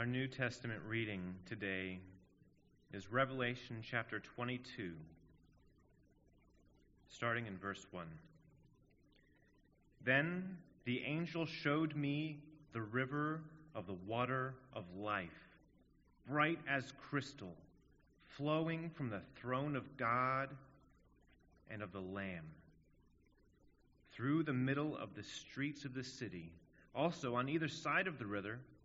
Our New Testament reading today is Revelation chapter 22, starting in verse 1. Then the angel showed me the river of the water of life, bright as crystal, flowing from the throne of God and of the Lamb. Through the middle of the streets of the city, also on either side of the river,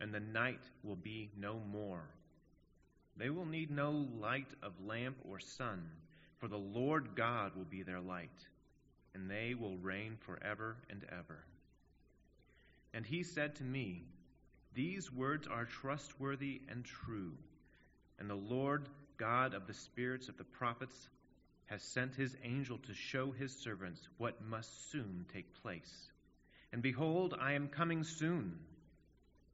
and the night will be no more. They will need no light of lamp or sun, for the Lord God will be their light, and they will reign forever and ever. And he said to me, These words are trustworthy and true, and the Lord God of the spirits of the prophets has sent his angel to show his servants what must soon take place. And behold, I am coming soon.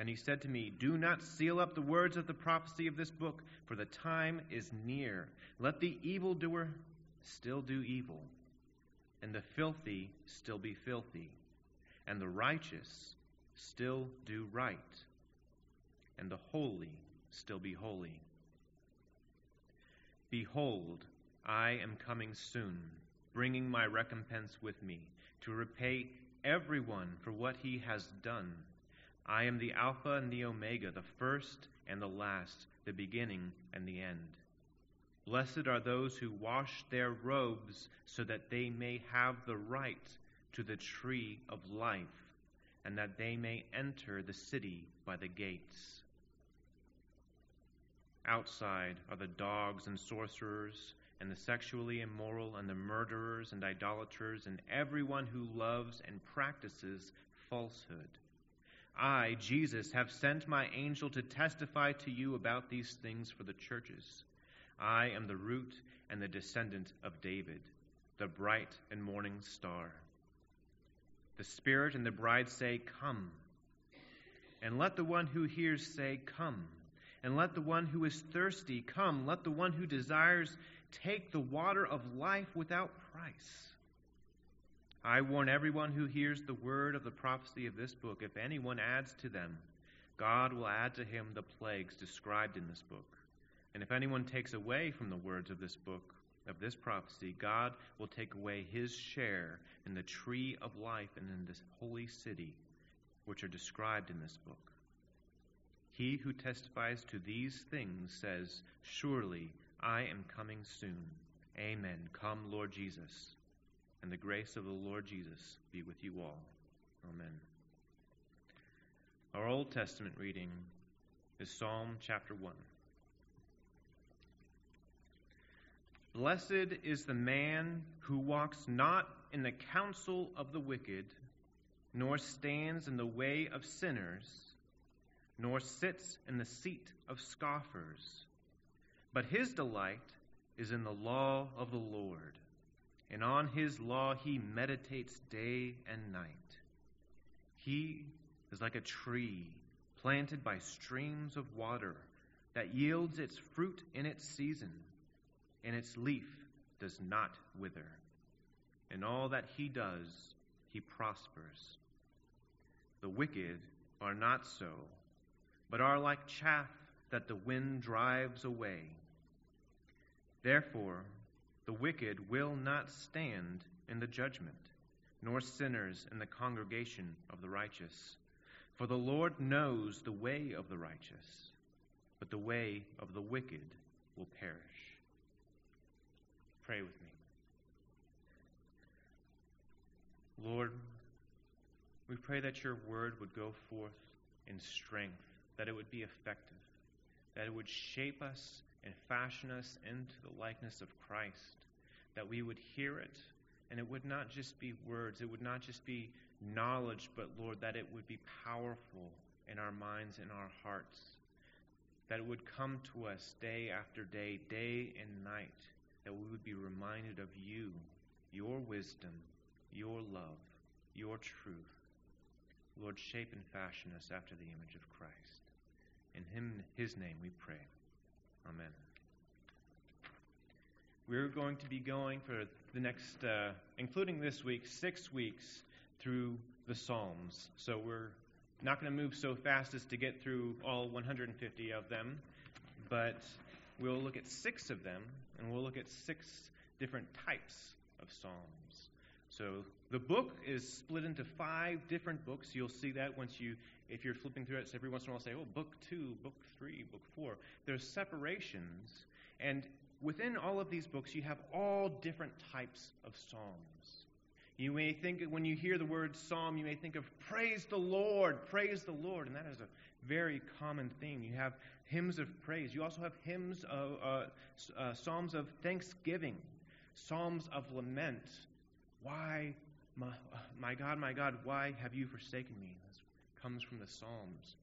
And he said to me, Do not seal up the words of the prophecy of this book, for the time is near. Let the evildoer still do evil, and the filthy still be filthy, and the righteous still do right, and the holy still be holy. Behold, I am coming soon, bringing my recompense with me, to repay everyone for what he has done. I am the Alpha and the Omega, the first and the last, the beginning and the end. Blessed are those who wash their robes so that they may have the right to the tree of life and that they may enter the city by the gates. Outside are the dogs and sorcerers and the sexually immoral and the murderers and idolaters and everyone who loves and practices falsehood. I, Jesus, have sent my angel to testify to you about these things for the churches. I am the root and the descendant of David, the bright and morning star. The Spirit and the bride say, Come. And let the one who hears say, Come. And let the one who is thirsty come. Let the one who desires take the water of life without price. I warn everyone who hears the word of the prophecy of this book if anyone adds to them, God will add to him the plagues described in this book. And if anyone takes away from the words of this book, of this prophecy, God will take away his share in the tree of life and in this holy city, which are described in this book. He who testifies to these things says, Surely I am coming soon. Amen. Come, Lord Jesus and the grace of the Lord Jesus be with you all. Amen. Our Old Testament reading is Psalm chapter 1. Blessed is the man who walks not in the counsel of the wicked, nor stands in the way of sinners, nor sits in the seat of scoffers, but his delight is in the law of the Lord and on his law he meditates day and night. He is like a tree planted by streams of water that yields its fruit in its season, and its leaf does not wither. In all that he does, he prospers. The wicked are not so, but are like chaff that the wind drives away. Therefore, the wicked will not stand in the judgment, nor sinners in the congregation of the righteous. For the Lord knows the way of the righteous, but the way of the wicked will perish. Pray with me. Lord, we pray that your word would go forth in strength, that it would be effective, that it would shape us and fashion us into the likeness of Christ, that we would hear it, and it would not just be words, it would not just be knowledge, but Lord, that it would be powerful in our minds and our hearts, that it would come to us day after day, day and night, that we would be reminded of you, your wisdom, your love, your truth. Lord, shape and fashion us after the image of Christ. In him, his name we pray. Amen. We're going to be going for the next, uh, including this week, six weeks through the Psalms. So we're not going to move so fast as to get through all 150 of them, but we'll look at six of them, and we'll look at six different types of Psalms. So the book is split into five different books. You'll see that once you, if you're flipping through it, so every once in a while say, oh, book two, book three, book four. There's separations, and within all of these books, you have all different types of psalms. You may think, when you hear the word psalm, you may think of praise the Lord, praise the Lord, and that is a very common theme. You have hymns of praise. You also have hymns of uh, uh, psalms of thanksgiving, psalms of lament. Why, my, my God, my God, why have you forsaken me? This comes from the psalms.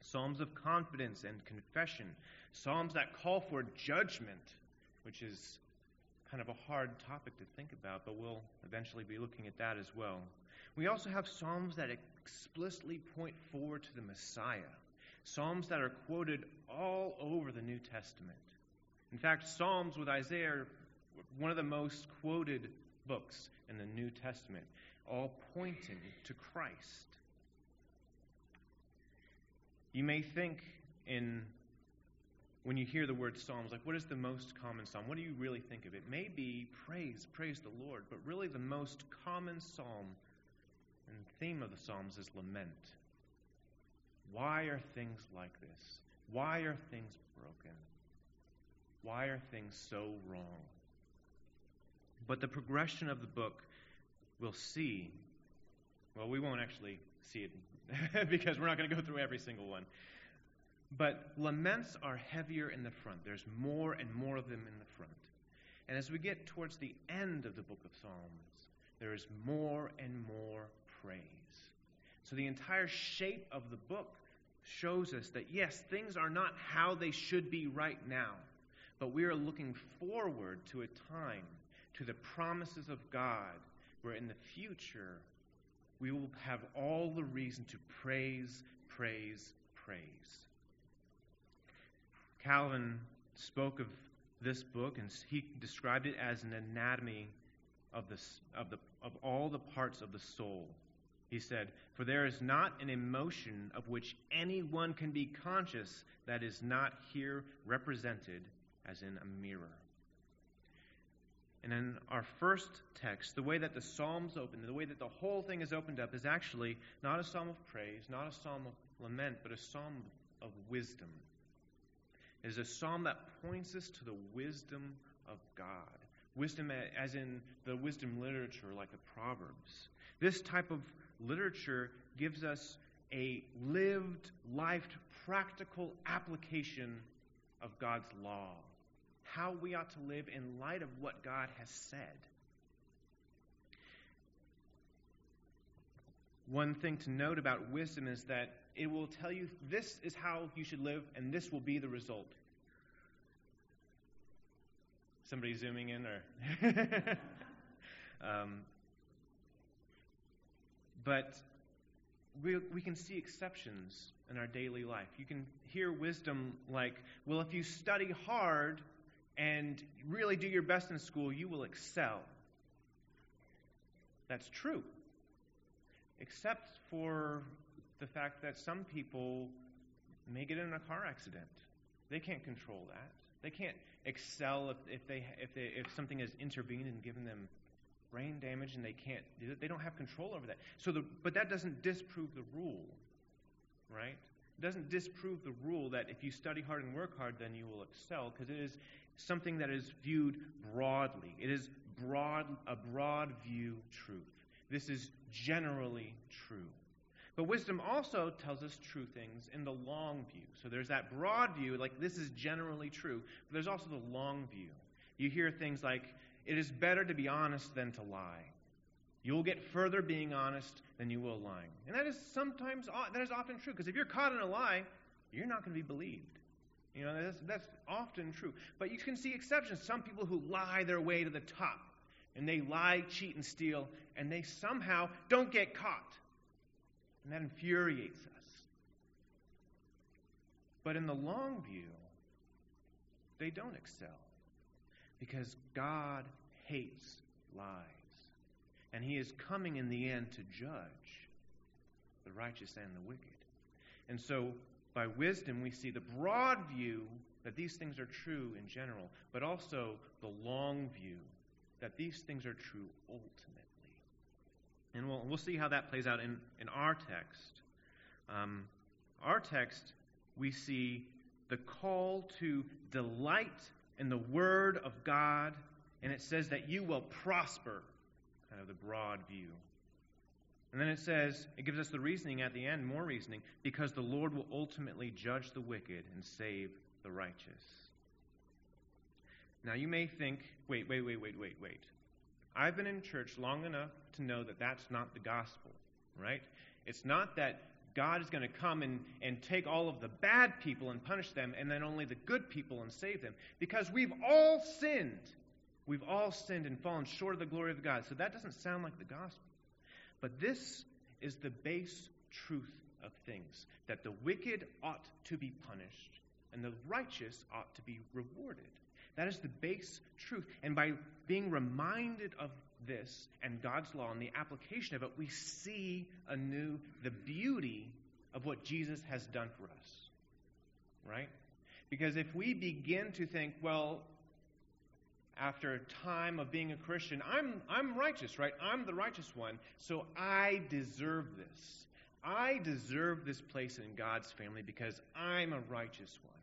Psalms of confidence and confession, Psalms that call for judgment, which is kind of a hard topic to think about, but we'll eventually be looking at that as well. We also have Psalms that explicitly point forward to the Messiah, Psalms that are quoted all over the New Testament. In fact, Psalms with Isaiah are one of the most quoted books in the New Testament, all pointing to Christ. You may think in when you hear the word Psalms, like what is the most common psalm? What do you really think of? It may be praise, praise the Lord, but really the most common psalm and theme of the Psalms is lament. Why are things like this? Why are things broken? Why are things so wrong? But the progression of the book we'll see. Well, we won't actually see it because we're not going to go through every single one. But laments are heavier in the front. There's more and more of them in the front. And as we get towards the end of the book of Psalms, there is more and more praise. So the entire shape of the book shows us that, yes, things are not how they should be right now, but we are looking forward to a time, to the promises of God, where in the future we will have all the reason to praise, praise, praise. Calvin spoke of this book and he described it as an anatomy of, the, of, the, of all the parts of the soul. He said, For there is not an emotion of which anyone can be conscious that is not here represented as in a mirror. And in our first text, the way that the Psalms open, the way that the whole thing is opened up, is actually not a psalm of praise, not a psalm of lament, but a psalm of wisdom It is a psalm that points us to the wisdom of God. Wisdom, as in the wisdom literature, like the Proverbs. This type of literature gives us a lived, life, practical application of God's law. How we ought to live in light of what God has said. One thing to note about wisdom is that it will tell you this is how you should live, and this will be the result. Somebody zooming in, or. um, but we, we can see exceptions in our daily life. You can hear wisdom like, well, if you study hard and really do your best in school, you will excel. That's true. Except for the fact that some people may get in a car accident. They can't control that. They can't excel if, if, they, if, they, if something has intervened and given them brain damage and they can't they don't have control over that so the, but that doesn't disprove the rule right It doesn't disprove the rule that if you study hard and work hard, then you will excel, because it is something that is viewed broadly. It is broad, a broad view truth. This is generally true. But wisdom also tells us true things in the long view. So there's that broad view, like this is generally true, but there's also the long view. You hear things like, it is better to be honest than to lie. You'll get further being honest than you will lying. And that is sometimes, that is often true, because if you're caught in a lie, you're not going to be believed. You know, that's, that's often true. But you can see exceptions. Some people who lie their way to the top, and they lie, cheat, and steal, and they somehow don't get caught. And that infuriates us. But in the long view, they don't excel because God hates lies. And he is coming in the end to judge the righteous and the wicked. And so, by wisdom, we see the broad view that these things are true in general, but also the long view that these things are true ultimately. And we'll, we'll see how that plays out in, in our text. Um, our text, we see the call to delight in the Word of God, and it says that you will prosper, kind of the broad view. And then it says, it gives us the reasoning at the end, more reasoning, because the Lord will ultimately judge the wicked and save the righteous. Now you may think, wait, wait, wait, wait, wait, wait. I've been in church long enough to know that that's not the gospel, right? It's not that God is going to come and, and take all of the bad people and punish them, and then only the good people and save them. Because we've all sinned. We've all sinned and fallen short of the glory of God. So that doesn't sound like the gospel. But this is the base truth of things that the wicked ought to be punished, and the righteous ought to be rewarded. That is the base truth. And by being reminded of this and God's law and the application of it, we see anew the beauty of what Jesus has done for us. Right? Because if we begin to think, well, after a time of being a Christian, I'm, I'm righteous, right? I'm the righteous one, so I deserve this. I deserve this place in God's family because I'm a righteous one.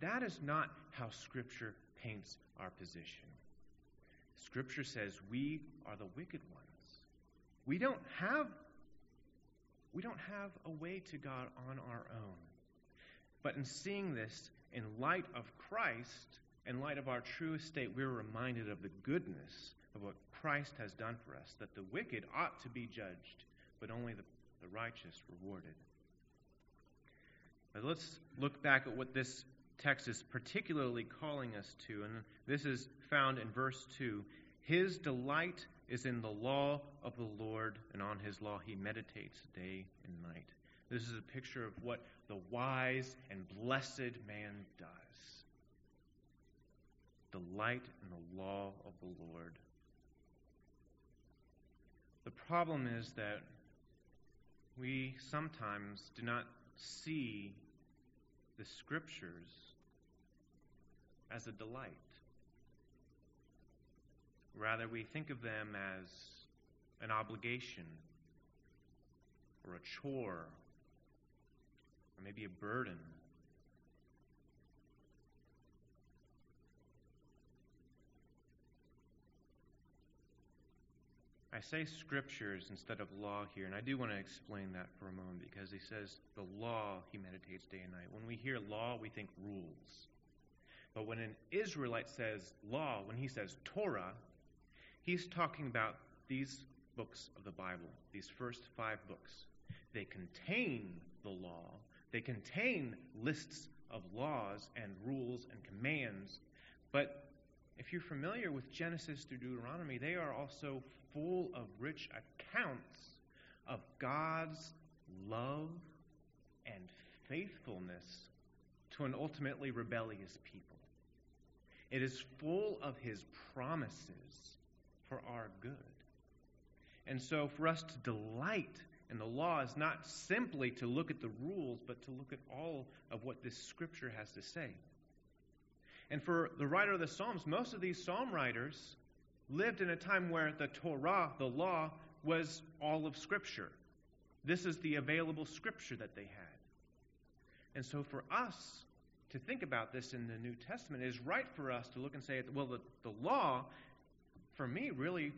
That is not how Scripture paints our position. Scripture says we are the wicked ones. We don't have we don't have a way to God on our own. But in seeing this in light of Christ, in light of our true state, we're reminded of the goodness of what Christ has done for us, that the wicked ought to be judged, but only the, the righteous rewarded. Now let's look back at what this text is particularly calling us to, and this is found in verse 2. His delight is in the law of the Lord, and on his law he meditates day and night. This is a picture of what the wise and blessed man does. Delight in the law of the Lord. The problem is that we sometimes do not see the scriptures as a delight. Rather, we think of them as an obligation or a chore or maybe a burden. I say scriptures instead of law here, and I do want to explain that for a moment because he says the law he meditates day and night. When we hear law, we think rules. But when an Israelite says law, when he says Torah, he's talking about these books of the Bible, these first five books. They contain the law, they contain lists of laws and rules and commands. But if you're familiar with Genesis through Deuteronomy, they are also full of rich accounts of God's love and faithfulness to an ultimately rebellious people. It is full of his promises for our good. And so, for us to delight in the law is not simply to look at the rules, but to look at all of what this scripture has to say. And for the writer of the Psalms, most of these psalm writers lived in a time where the Torah, the law, was all of Scripture. This is the available Scripture that they had. And so for us to think about this in the New Testament, it is right for us to look and say, well, the, the law, for me, really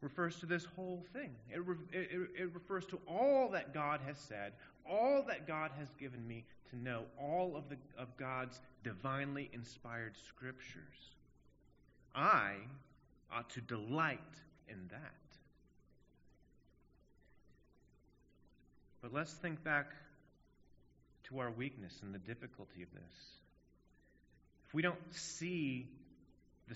refers to this whole thing. It, re- it, it refers to all that God has said, all that God has given me to know, all of, the, of God's divinely inspired scriptures. I ought to delight in that. But let's think back to our weakness and the difficulty of this. If we don't see the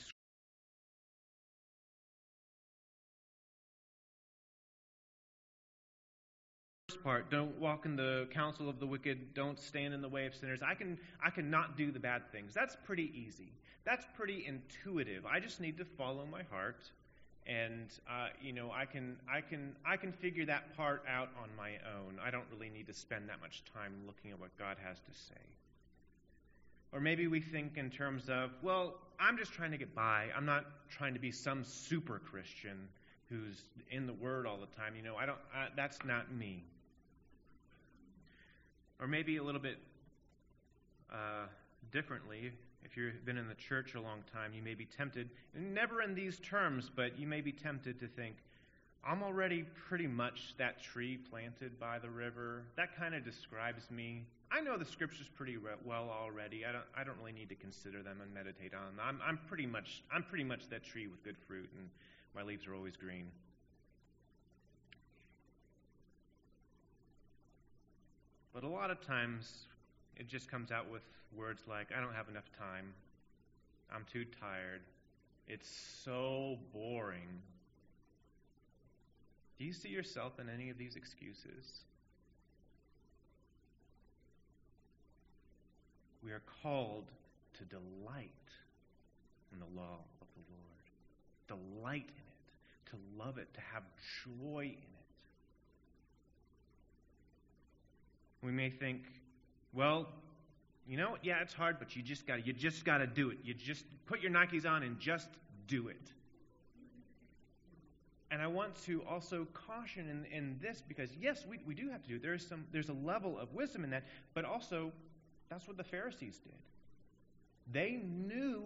first part, don't walk in the counsel of the wicked, don't stand in the way of sinners. I can I cannot do the bad things. That's pretty easy. That's pretty intuitive. I just need to follow my heart and uh, you know I can I can I can figure that part out on my own. I don't really need to spend that much time looking at what God has to say. Or maybe we think in terms of, well, I'm just trying to get by. I'm not trying to be some super Christian who's in the Word all the time. You know, I don't. That's not me. Or maybe a little bit uh, differently, if you've been in the church a long time, you may be tempted, never in these terms, but you may be tempted to think, I'm already pretty much that tree planted by the river. That kind of describes me. I know the scriptures pretty well already. I don't, I don't really need to consider them and meditate on them. I'm, I'm, pretty much, I'm pretty much that tree with good fruit, and my leaves are always green. But a lot of times, it just comes out with words like, I don't have enough time. I'm too tired. It's so boring. Do you see yourself in any of these excuses? We are called to delight in the law of the Lord, delight in it, to love it, to have joy in it. We may think, well, you know, yeah, it's hard, but you just got you just got to do it. You just put your Nikes on and just do it. And I want to also caution in, in this because yes, we, we do have to do it. There is some there's a level of wisdom in that, but also that's what the Pharisees did. They knew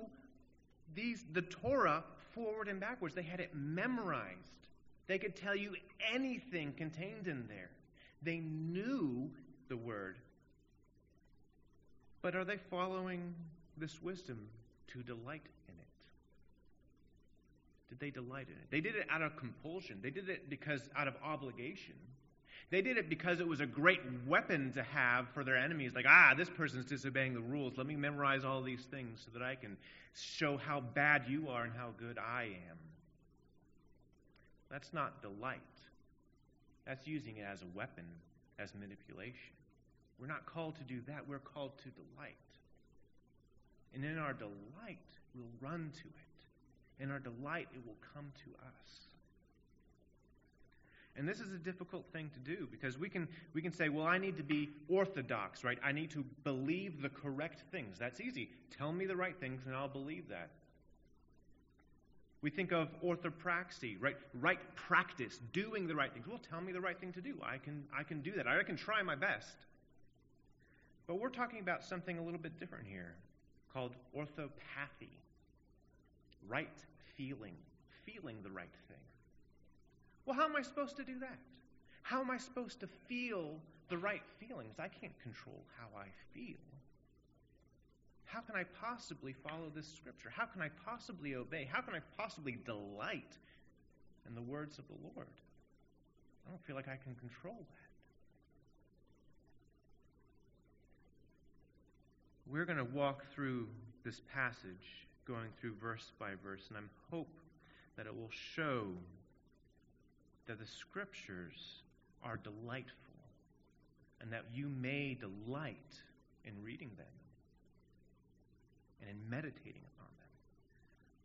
these the Torah forward and backwards. They had it memorized. They could tell you anything contained in there. They knew the word but are they following this wisdom to delight in it? Did they delight in it? They did it out of compulsion. They did it because out of obligation. They did it because it was a great weapon to have for their enemies. Like, ah, this person's disobeying the rules. Let me memorize all these things so that I can show how bad you are and how good I am. That's not delight. That's using it as a weapon, as manipulation. We're not called to do that. We're called to delight. And in our delight, we'll run to it. In our delight, it will come to us. And this is a difficult thing to do because we can, we can say, well, I need to be orthodox, right? I need to believe the correct things. That's easy. Tell me the right things and I'll believe that. We think of orthopraxy, right? Right practice, doing the right things. Well, tell me the right thing to do. I can, I can do that. I can try my best. But we're talking about something a little bit different here called orthopathy right feeling, feeling the right thing. Well, how am I supposed to do that? How am I supposed to feel the right feelings? I can't control how I feel. How can I possibly follow this scripture? How can I possibly obey? How can I possibly delight in the words of the Lord? I don't feel like I can control that. We're going to walk through this passage, going through verse by verse, and I hope that it will show that the scriptures are delightful and that you may delight in reading them and in meditating upon them.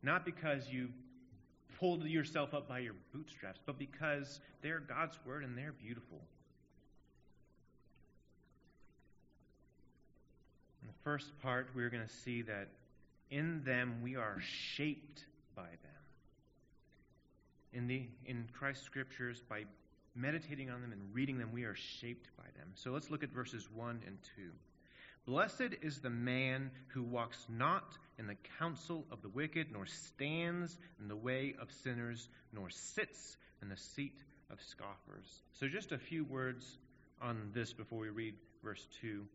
Not because you pulled yourself up by your bootstraps, but because they're God's word and they're beautiful. First part, we're going to see that in them we are shaped by them. In, the, in Christ's scriptures, by meditating on them and reading them, we are shaped by them. So let's look at verses 1 and 2. Blessed is the man who walks not in the counsel of the wicked, nor stands in the way of sinners, nor sits in the seat of scoffers. So, just a few words on this before we read verse 2.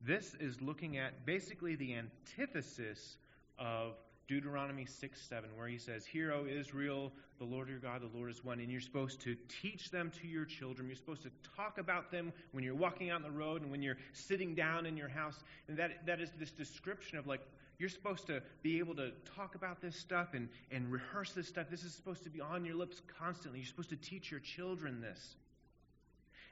This is looking at basically the antithesis of Deuteronomy 6 7, where he says, Hear, O Israel, the Lord your God, the Lord is one. And you're supposed to teach them to your children. You're supposed to talk about them when you're walking out on the road and when you're sitting down in your house. And that, that is this description of like, you're supposed to be able to talk about this stuff and, and rehearse this stuff. This is supposed to be on your lips constantly. You're supposed to teach your children this.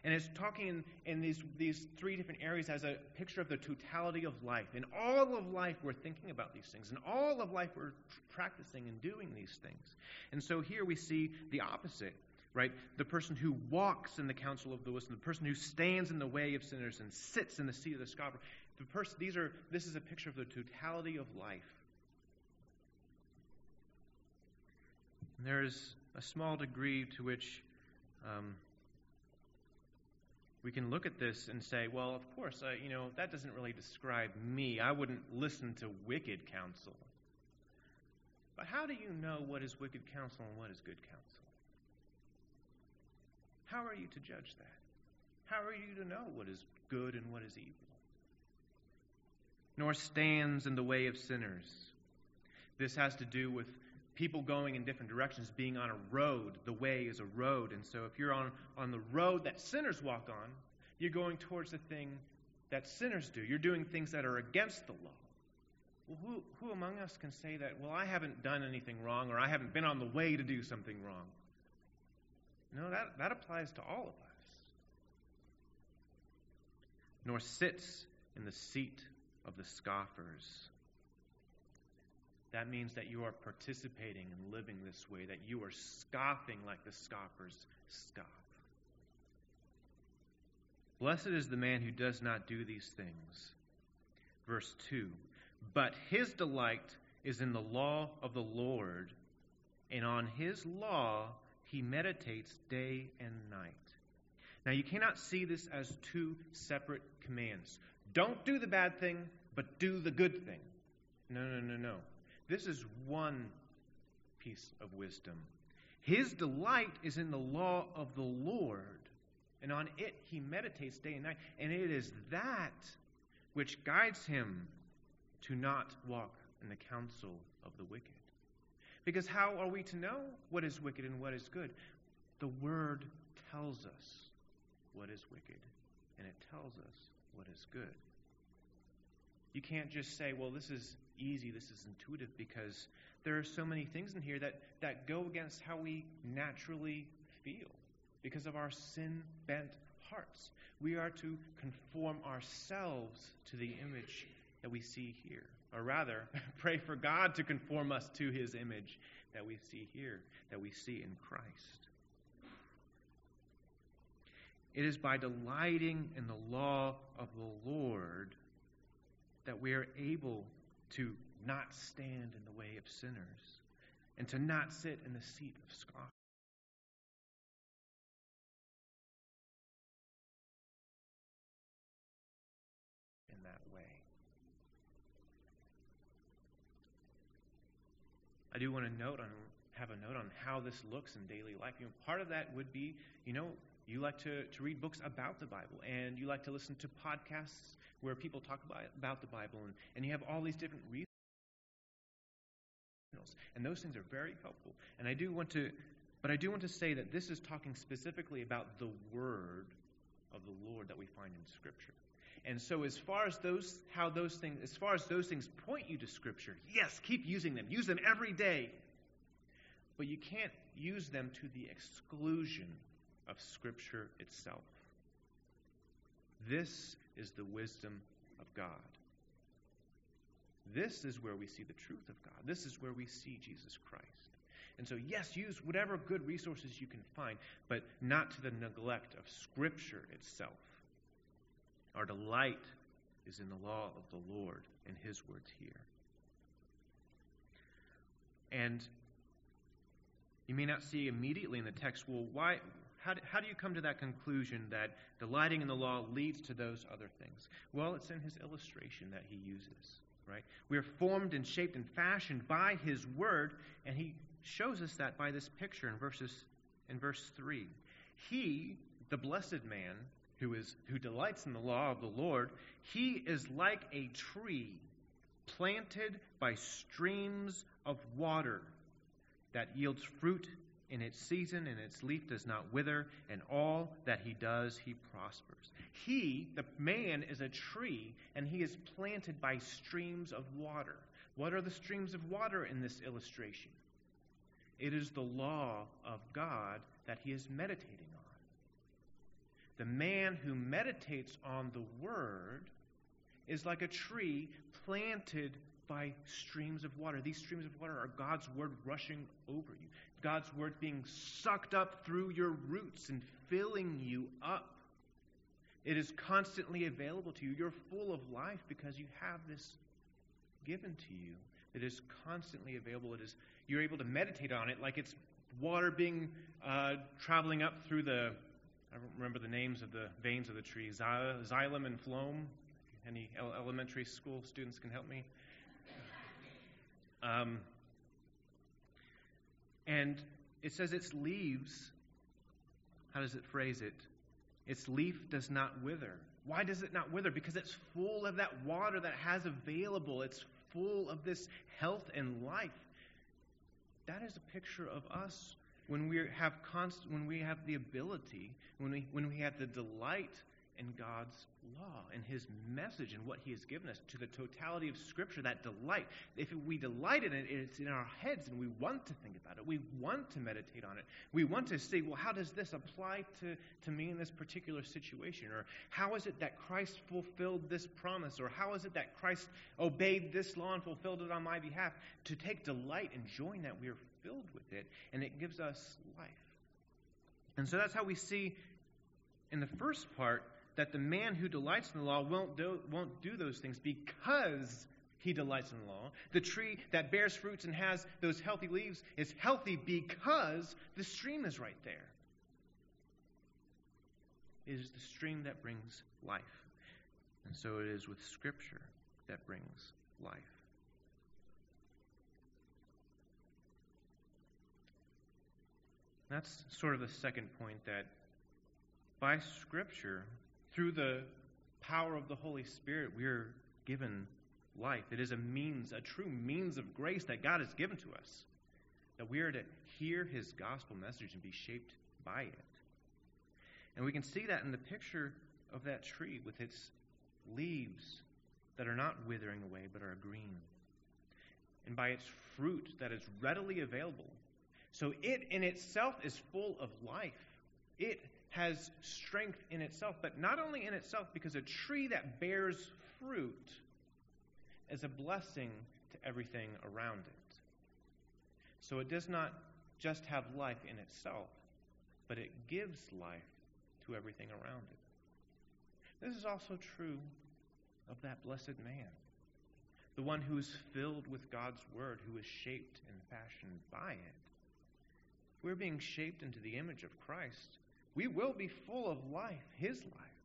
And it's talking in, in these, these three different areas as a picture of the totality of life. In all of life, we're thinking about these things. In all of life, we're practicing and doing these things. And so here we see the opposite, right? The person who walks in the counsel of the wicked, the person who stands in the way of sinners and sits in the seat of the scoffer. The person, these are, this is a picture of the totality of life. And there's a small degree to which um, we can look at this and say, well, of course, uh, you know, that doesn't really describe me. I wouldn't listen to wicked counsel. But how do you know what is wicked counsel and what is good counsel? How are you to judge that? How are you to know what is good and what is evil? Nor stands in the way of sinners. This has to do with people going in different directions, being on a road. The way is a road. And so if you're on, on the road that sinners walk on, you're going towards the thing that sinners do. You're doing things that are against the law. Well, who, who among us can say that, well, I haven't done anything wrong or I haven't been on the way to do something wrong? No, that, that applies to all of us. Nor sits in the seat of the scoffers. That means that you are participating and living this way, that you are scoffing like the scoffers scoff. Blessed is the man who does not do these things. Verse 2 But his delight is in the law of the Lord, and on his law he meditates day and night. Now, you cannot see this as two separate commands. Don't do the bad thing, but do the good thing. No, no, no, no. This is one piece of wisdom. His delight is in the law of the Lord, and on it he meditates day and night. And it is that which guides him to not walk in the counsel of the wicked. Because how are we to know what is wicked and what is good? The Word tells us what is wicked, and it tells us what is good. You can't just say, well, this is easy, this is intuitive, because there are so many things in here that, that go against how we naturally feel because of our sin bent hearts. We are to conform ourselves to the image that we see here. Or rather, pray for God to conform us to his image that we see here, that we see in Christ. It is by delighting in the law of the Lord that we are able to not stand in the way of sinners and to not sit in the seat of scoffers. In that way. I do want to note on have a note on how this looks in daily life. You know, part of that would be, you know, you like to, to read books about the Bible and you like to listen to podcasts where people talk about, about the Bible, and, and you have all these different resources. And those things are very helpful. And I do want to, but I do want to say that this is talking specifically about the Word of the Lord that we find in Scripture. And so, as far as those, how those things, as far as those things point you to Scripture, yes, keep using them. Use them every day. But you can't use them to the exclusion of Scripture itself. This is the wisdom of God. This is where we see the truth of God. This is where we see Jesus Christ. And so, yes, use whatever good resources you can find, but not to the neglect of Scripture itself. Our delight is in the law of the Lord and His words here. And you may not see immediately in the text, well, why, How do, how do you come to that conclusion that delighting in the law leads to those other things? Well, it's in his illustration that he uses, right? We are formed and shaped and fashioned by his word, and he shows us that by this picture in verses in verse 3. He, the blessed man, who is who delights in the law of the Lord, he is like a tree planted by streams of water that yields fruit in its season, and its leaf does not wither, and all that he does, he prospers. He, the man, is a tree, and he is planted by streams of water. What are the streams of water in this illustration? It is the law of God that he is meditating on. The man who meditates on the word is like a tree planted by streams of water. These streams of water are God's word rushing over you, God's word being sucked up through your roots and filling you up. It is constantly available to you. You're full of life because you have this given to you. It is constantly available. It is you're able to meditate on it like it's water being uh, traveling up through the. I don't remember the names of the veins of the tree. Xylem and phloem. Any elementary school students can help me. Um, and it says its leaves, how does it phrase it? Its leaf does not wither. Why does it not wither? Because it's full of that water that has available. It's full of this health and life. That is a picture of us when we have const- when we have the ability, when we when we have the delight in God's law and His message and what He has given us to the totality of Scripture, that delight. If we delight in it, it's in our heads and we want to think about it. We want to meditate on it. We want to see, well, how does this apply to, to me in this particular situation? Or how is it that Christ fulfilled this promise? Or how is it that Christ obeyed this law and fulfilled it on my behalf? To take delight and join that, we are filled with it, and it gives us life. And so that's how we see in the first part that the man who delights in the law won't do, won't do those things because he delights in the law. The tree that bears fruits and has those healthy leaves is healthy because the stream is right there. It is the stream that brings life. And so it is with Scripture that brings life. That's sort of the second point that by Scripture, through the power of the Holy Spirit, we are given life. It is a means, a true means of grace that God has given to us. That we are to hear his gospel message and be shaped by it. And we can see that in the picture of that tree with its leaves that are not withering away but are green. And by its fruit that is readily available. So it in itself is full of life. It has strength in itself, but not only in itself, because a tree that bears fruit is a blessing to everything around it. So it does not just have life in itself, but it gives life to everything around it. This is also true of that blessed man, the one who is filled with God's word, who is shaped and fashioned by it. We're being shaped into the image of Christ we will be full of life, His life,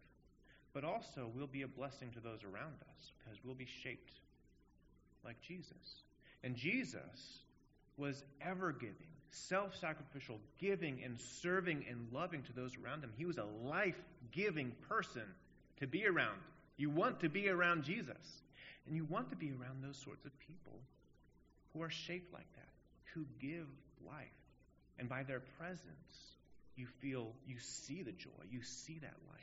but also we'll be a blessing to those around us because we'll be shaped like Jesus. And Jesus was ever giving, self sacrificial, giving and serving and loving to those around him. He was a life giving person to be around. You want to be around Jesus. And you want to be around those sorts of people who are shaped like that, who give life. And by their presence, you feel, you see the joy, you see that life.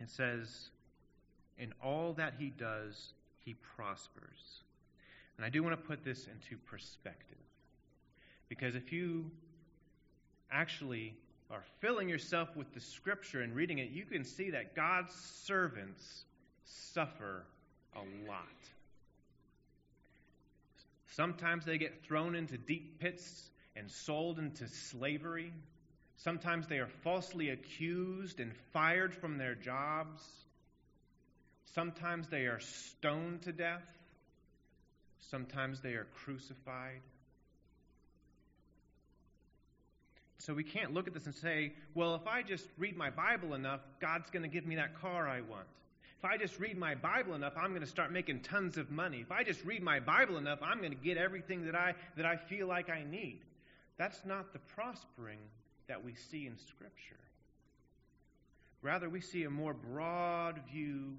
It says, in all that he does, he prospers. And I do want to put this into perspective. Because if you actually are filling yourself with the scripture and reading it, you can see that God's servants suffer a lot. Sometimes they get thrown into deep pits and sold into slavery. Sometimes they are falsely accused and fired from their jobs. Sometimes they are stoned to death. Sometimes they are crucified. So we can't look at this and say, well, if I just read my Bible enough, God's going to give me that car I want. If I just read my Bible enough, I'm going to start making tons of money. If I just read my Bible enough, I'm going to get everything that I, that I feel like I need. That's not the prospering that we see in Scripture. Rather, we see a more broad view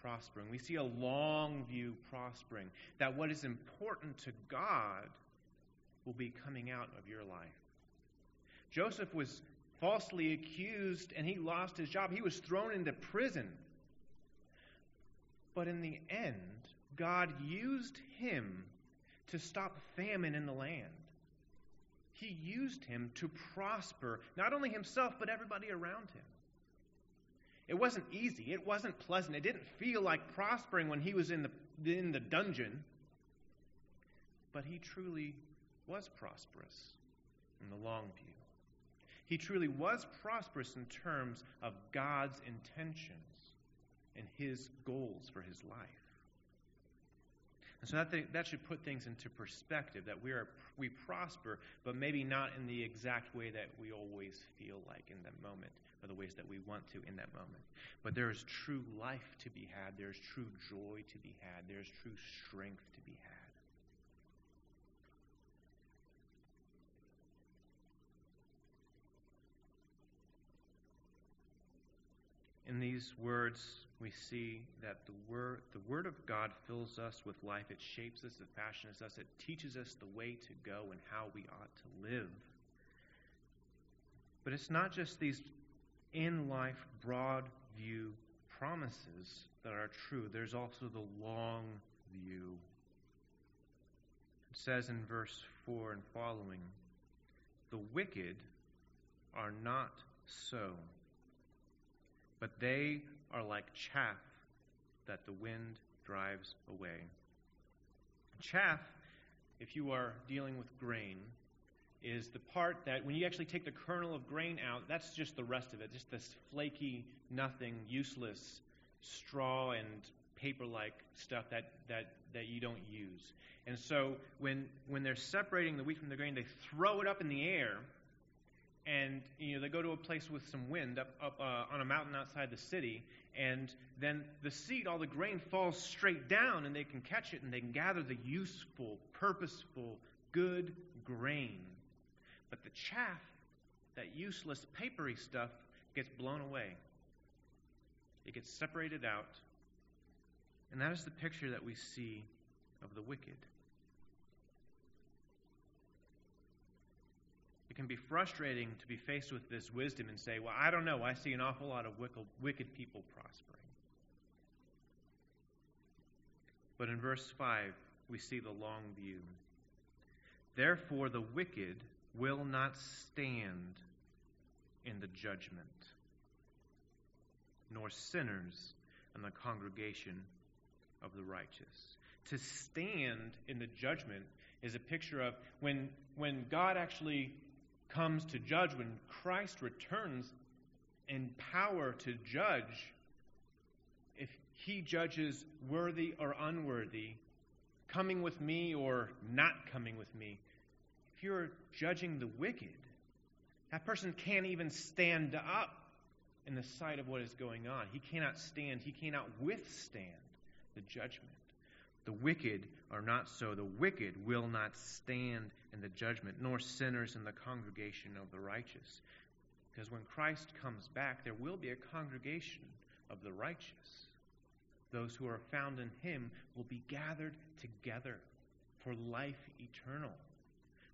prospering. We see a long view prospering. That what is important to God will be coming out of your life. Joseph was falsely accused and he lost his job. He was thrown into prison. But in the end, God used him to stop famine in the land. He used him to prosper not only himself, but everybody around him. It wasn't easy. It wasn't pleasant. It didn't feel like prospering when he was in the, in the dungeon. But he truly was prosperous in the long view. He truly was prosperous in terms of God's intentions and his goals for his life. And so that, th- that should put things into perspective that we, are, we prosper, but maybe not in the exact way that we always feel like in that moment, or the ways that we want to in that moment. But there is true life to be had, there's true joy to be had, there's true strength to be had. In these words, we see that the word, the word of God fills us with life. It shapes us, it fashions us, it teaches us the way to go and how we ought to live. But it's not just these in life, broad view promises that are true, there's also the long view. It says in verse 4 and following, The wicked are not so but they are like chaff that the wind drives away. Chaff, if you are dealing with grain, is the part that when you actually take the kernel of grain out, that's just the rest of it, just this flaky, nothing, useless straw and paper like stuff that, that, that you don't use. And so when, when they're separating the wheat from the grain, they throw it up in the air and you know they go to a place with some wind up, up uh, on a mountain outside the city and then the seed all the grain falls straight down and they can catch it and they can gather the useful purposeful good grain. But the chaff that useless papery stuff gets blown away. It gets separated out and that is the picture that we see of the wicked It can be frustrating to be faced with this wisdom and say, Well, I don't know. I see an awful lot of wicked people prospering. But in verse 5, we see the long view. Therefore, the wicked will not stand in the judgment, nor sinners in the congregation of the righteous. To stand in the judgment is a picture of when, when God actually comes to judge, when Christ returns in power to judge, if he judges worthy or unworthy, coming with me or not coming with me, if you're judging the wicked, that person can't even stand up in the sight of what is going on. He cannot stand, he cannot withstand the judgment. The wicked are not so. The wicked will not stand in the judgment, nor sinners in the congregation of the righteous. Because when Christ comes back, there will be a congregation of the righteous. Those who are found in him will be gathered together for life eternal.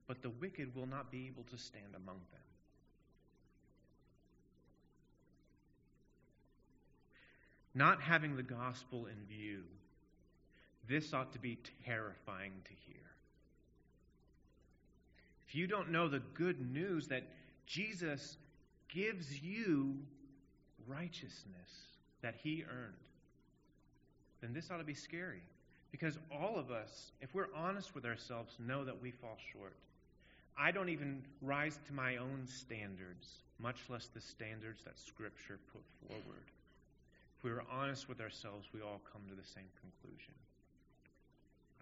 But the wicked will not be able to stand among them. Not having the gospel in view this ought to be terrifying to hear. If you don't know the good news that Jesus gives you righteousness that he earned, then this ought to be scary. Because all of us, if we're honest with ourselves, know that we fall short. I don't even rise to my own standards, much less the standards that Scripture put forward. If we are honest with ourselves, we all come to the same conclusion.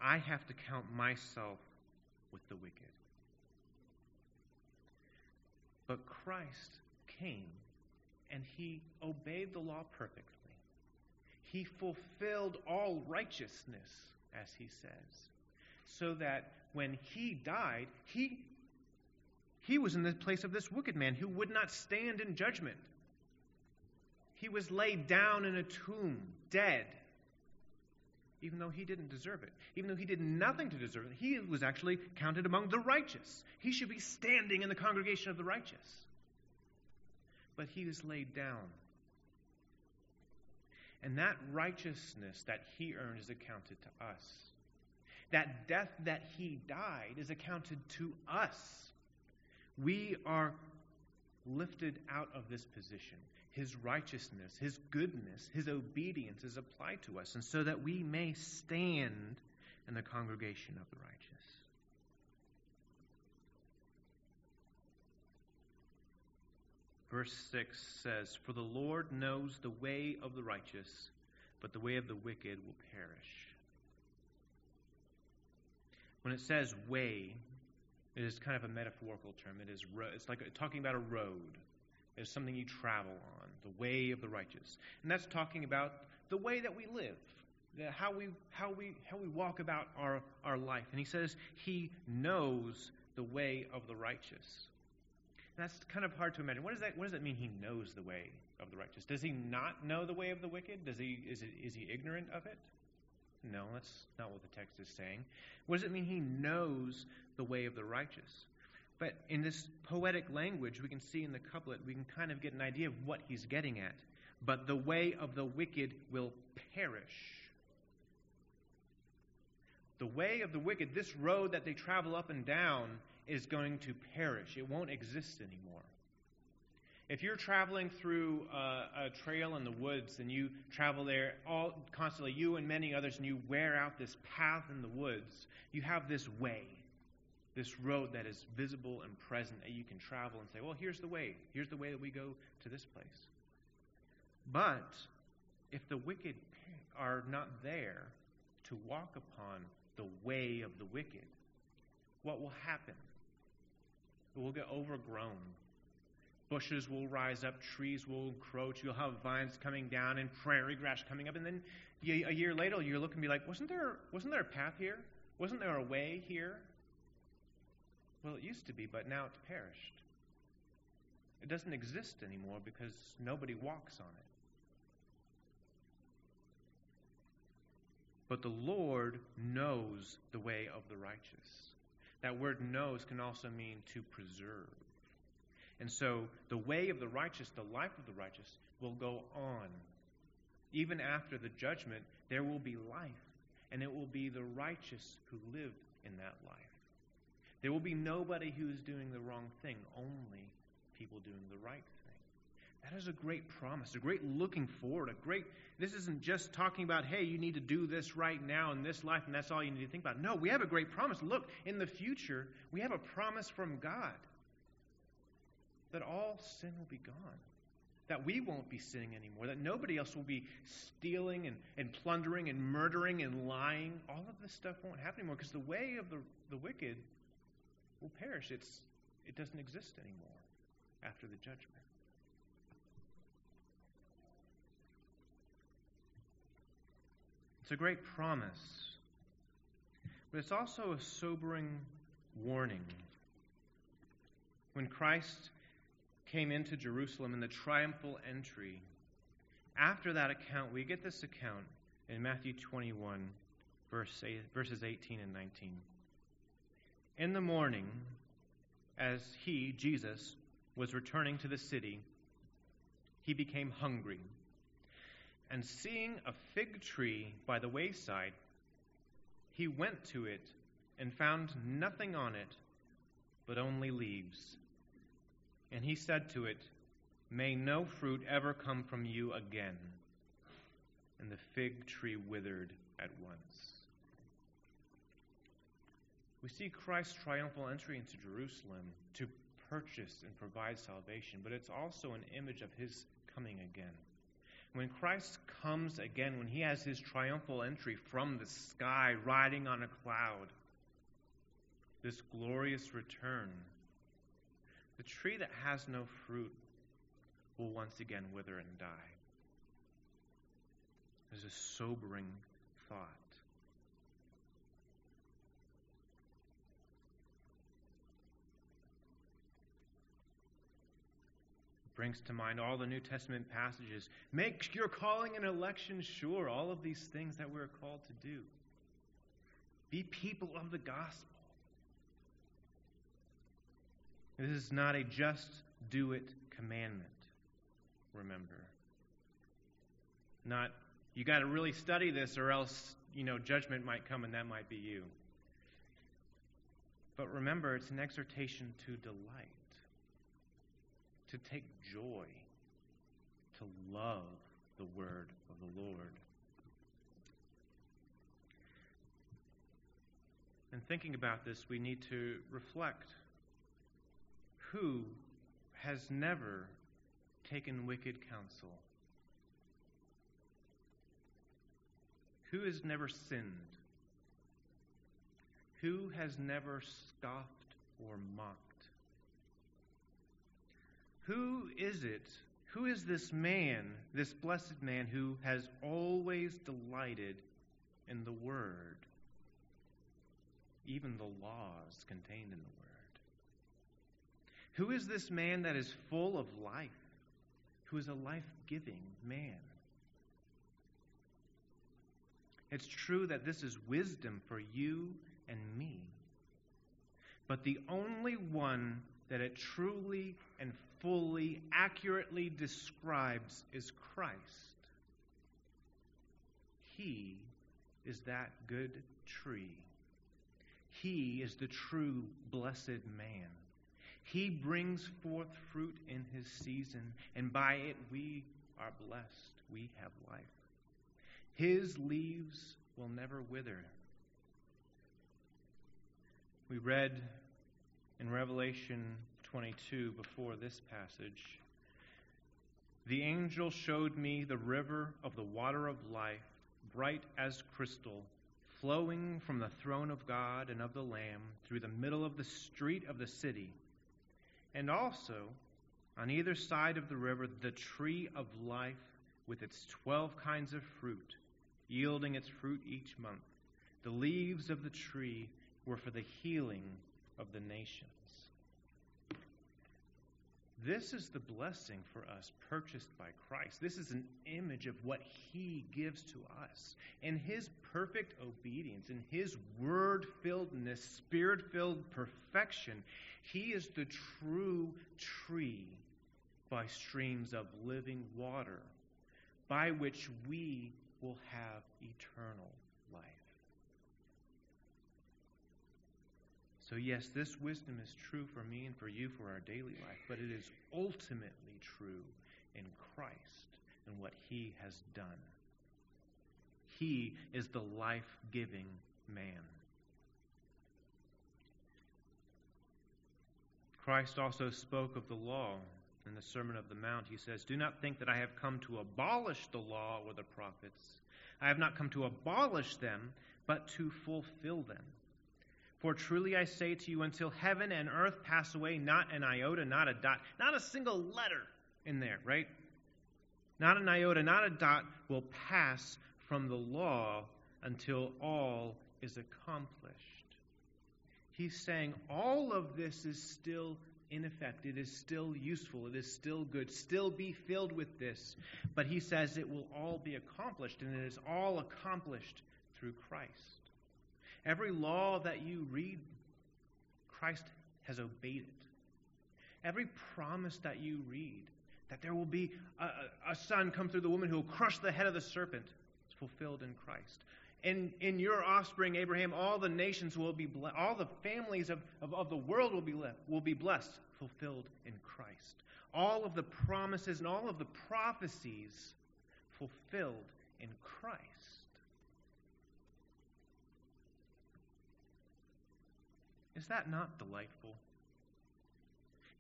I have to count myself with the wicked. But Christ came and he obeyed the law perfectly. He fulfilled all righteousness, as he says, so that when he died, he, he was in the place of this wicked man who would not stand in judgment. He was laid down in a tomb, dead, even though he didn't deserve it. Even though he did nothing to deserve it, he was actually counted among the righteous. He should be standing in the congregation of the righteous but he was laid down. And that righteousness that he earned is accounted to us. That death that he died is accounted to us. We are lifted out of this position. His righteousness, his goodness, his obedience is applied to us, and so that we may stand in the congregation of the righteous. Verse 6 says, For the Lord knows the way of the righteous, but the way of the wicked will perish. When it says way, it is kind of a metaphorical term. It is ro- it's like talking about a road. It's something you travel on, the way of the righteous. And that's talking about the way that we live, the, how we, how we, how we walk about our, our life. And he says he knows the way of the righteous that's kind of hard to imagine. What does that, what does that mean he knows the way of the righteous? Does he not know the way of the wicked? Does he, is, it, is he ignorant of it? No, that's not what the text is saying. What does it mean he knows the way of the righteous? But in this poetic language, we can see in the couplet, we can kind of get an idea of what he's getting at. But the way of the wicked will perish. The way of the wicked, this road that they travel up and down, is going to perish. It won't exist anymore. If you're traveling through a, a trail in the woods and you travel there all constantly, you and many others, and you wear out this path in the woods, you have this way, this road that is visible and present that you can travel and say, well, here's the way. Here's the way that we go to this place. But if the wicked are not there to walk upon the way of the wicked, what will happen? It will get overgrown. Bushes will rise up, trees will encroach, you'll have vines coming down and prairie grass coming up, and then a year later you'll look and be like, wasn't there, wasn't there a path here? Wasn't there a way here? Well, it used to be, but now it's perished. It doesn't exist anymore because nobody walks on it. But the Lord knows the way of the righteous. That word knows can also mean to preserve. And so the way of the righteous, the life of the righteous, will go on. Even after the judgment, there will be life, and it will be the righteous who live in that life. There will be nobody who is doing the wrong thing, only people doing the right thing. That is a great promise, a great looking forward, a great this isn't just talking about, hey, you need to do this right now in this life, and that's all you need to think about. No, we have a great promise. Look, in the future, we have a promise from God that all sin will be gone, that we won't be sinning anymore, that nobody else will be stealing and, and plundering and murdering and lying. All of this stuff won't happen anymore because the way of the, the wicked will perish. It's, it doesn't exist anymore after the judgment. It's a great promise, but it's also a sobering warning. When Christ came into Jerusalem in the triumphal entry, after that account, we get this account in Matthew 21, verse verses 18 and 19. In the morning, as he, Jesus, was returning to the city, he became hungry. And seeing a fig tree by the wayside, he went to it and found nothing on it but only leaves. And he said to it, May no fruit ever come from you again. And the fig tree withered at once. We see Christ's triumphal entry into Jerusalem to purchase and provide salvation, but it's also an image of his coming again. when Christ comes again, when he has his triumphal entry from the sky, riding on a cloud, this glorious return, the tree that has no fruit will once again wither and die. This is a sobering thought. Brings to mind all the New Testament passages. Make your calling and election sure, all of these things that we're called to do. Be people of the gospel. This is not a just do it commandment, remember. Not, you got to really study this or else, you know, judgment might come and that might be you. But remember, it's an exhortation to delight to take joy, to love the word of the Lord. And thinking about this, we need to reflect who has never taken wicked counsel? Who has never sinned? Who has never scoffed or mocked? Who is it? Who is this man, this blessed man, who has always delighted in the Word, even the laws contained in the Word? Who is this man that is full of life, who is a life giving man? It's true that this is wisdom for you and me. But the only one that it truly and fully, accurately describes is Christ. He is that good tree. He is the true blessed man. He brings forth fruit in his season, and by it we are blessed. We have life. His leaves will never wither. We read in Revelation 22 before this passage. The angel showed me the river of the water of life, bright as crystal, flowing from the throne of God and of the Lamb through the middle of the street of the city. And also, on either side of the river, the tree of life with its twelve kinds of fruit, yielding its fruit each month. The leaves of the tree were for the healing of the nations. This is the blessing for us purchased by Christ. This is an image of what He gives to us. In His perfect obedience, in His word filledness, spirit filled perfection, He is the true tree by streams of living water, by which we will have eternal So, yes, this wisdom is true for me and for you for our daily life, but it is ultimately true in Christ and what He has done. He is the life giving man. Christ also spoke of the law in the Sermon of the Mount. He says, Do not think that I have come to abolish the law or the prophets. I have not come to abolish them, but to fulfill them. For truly I say to you, until heaven and earth pass away, not an iota, not a dot, not a single letter in there, right? Not an iota, not a dot will pass from the law until all is accomplished. He's saying all of this is still in effect. It is still useful. It is still good. Still be filled with this. But he says it will all be accomplished, and it is all accomplished through Christ. Every law that you read, Christ has obeyed it. Every promise that you read, that there will be a, a, son come through the woman who will crush the head of the serpent, is fulfilled in Christ. In, in your offspring, Abraham, all the nations will be blessed, all the families of, of, of the world will be, left, will be blessed, fulfilled in Christ. All of the promises and all of the prophecies fulfilled in Christ. Is that not delightful?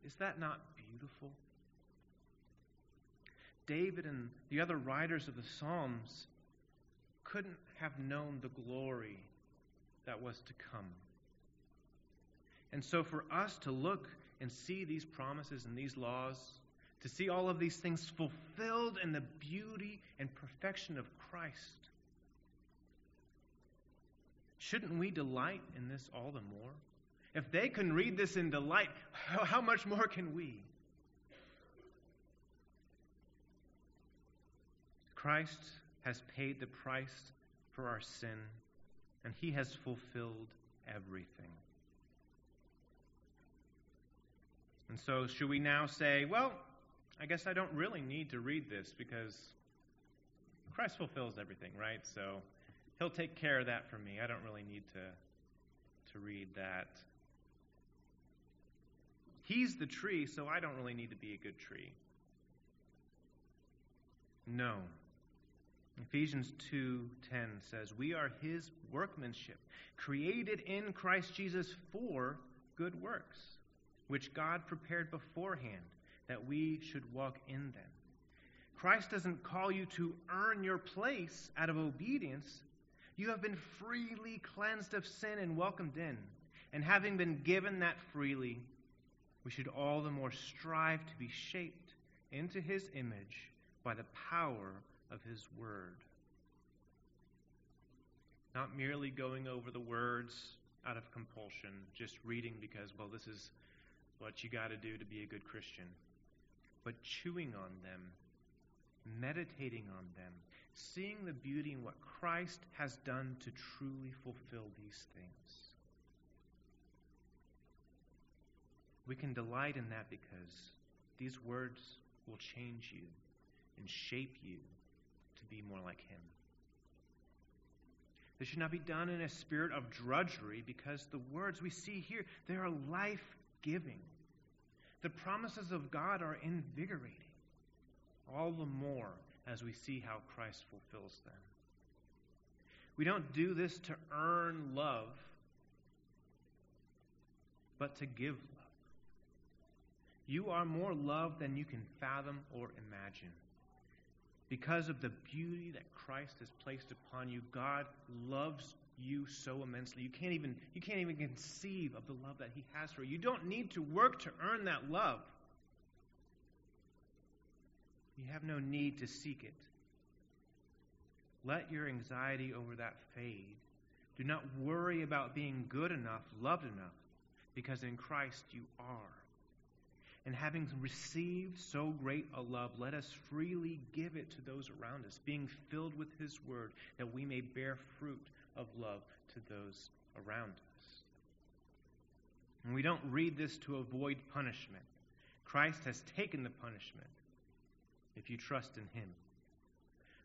Is that not beautiful? David and the other writers of the Psalms couldn't have known the glory that was to come. And so, for us to look and see these promises and these laws, to see all of these things fulfilled in the beauty and perfection of Christ, shouldn't we delight in this all the more? If they can read this in delight, how much more can we? Christ has paid the price for our sin, and he has fulfilled everything. And so, should we now say, well, I guess I don't really need to read this because Christ fulfills everything, right? So he'll take care of that for me. I don't really need to, to read that. He's the tree, so I don't really need to be a good tree. No. Ephesians 2:10 says, "We are his workmanship, created in Christ Jesus for good works, which God prepared beforehand that we should walk in them." Christ doesn't call you to earn your place out of obedience. You have been freely cleansed of sin and welcomed in. And having been given that freely, we should all the more strive to be shaped into his image by the power of his word. Not merely going over the words out of compulsion, just reading because, well, this is what you got to do to be a good Christian, but chewing on them, meditating on them, seeing the beauty in what Christ has done to truly fulfill these things. We can delight in that because these words will change you and shape you to be more like Him. This should not be done in a spirit of drudgery because the words we see here, they are life giving. The promises of God are invigorating, all the more as we see how Christ fulfills them. We don't do this to earn love, but to give. You are more loved than you can fathom or imagine. Because of the beauty that Christ has placed upon you, God loves you so immensely. You can't even you can't even conceive of the love that he has for you. You don't need to work to earn that love. You have no need to seek it. Let your anxiety over that fade. Do not worry about being good enough, loved enough, because in Christ you are. And having received so great a love, let us freely give it to those around us, being filled with His Word, that we may bear fruit of love to those around us. And we don't read this to avoid punishment. Christ has taken the punishment if you trust in Him.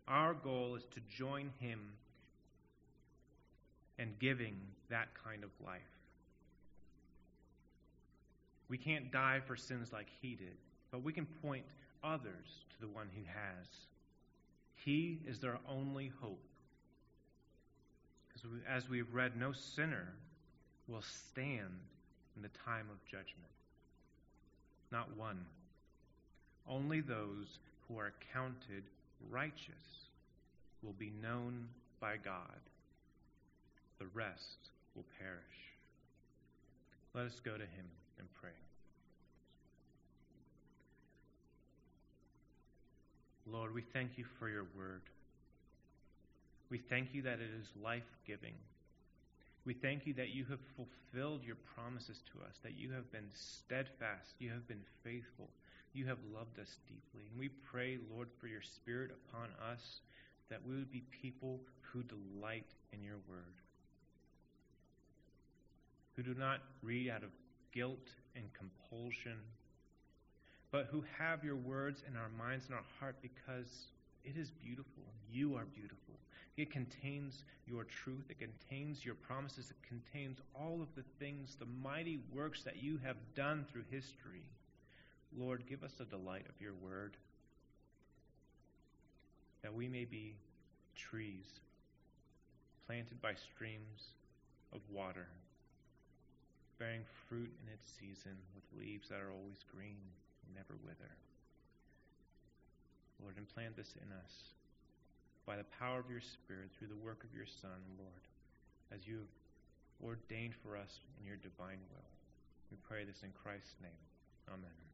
Our goal is to join Him in giving that kind of life. We can't die for sins like He did, but we can point others to the one who has. He is their only hope. Because as we've read, no sinner will stand in the time of judgment. Not one. Only those who are counted righteous will be known by God. The rest will perish. Let us go to him and pray. Lord, we thank you for your word. We thank you that it is life giving. We thank you that you have fulfilled your promises to us, that you have been steadfast, you have been faithful, you have loved us deeply. And we pray, Lord, for your Spirit upon us, that we would be people who delight in your word, who do not read out of guilt and compulsion, but who have your words in our minds and our heart because it is beautiful. You are beautiful. It contains your truth. It contains your promises. It contains all of the things, the mighty works that you have done through history. Lord, give us a delight of your word, that we may be trees planted by streams of water, bearing fruit in its season with leaves that are always green and never wither. Lord, and plant this in us by the power of your Spirit through the work of your Son, Lord, as you have ordained for us in your divine will. We pray this in Christ's name. Amen.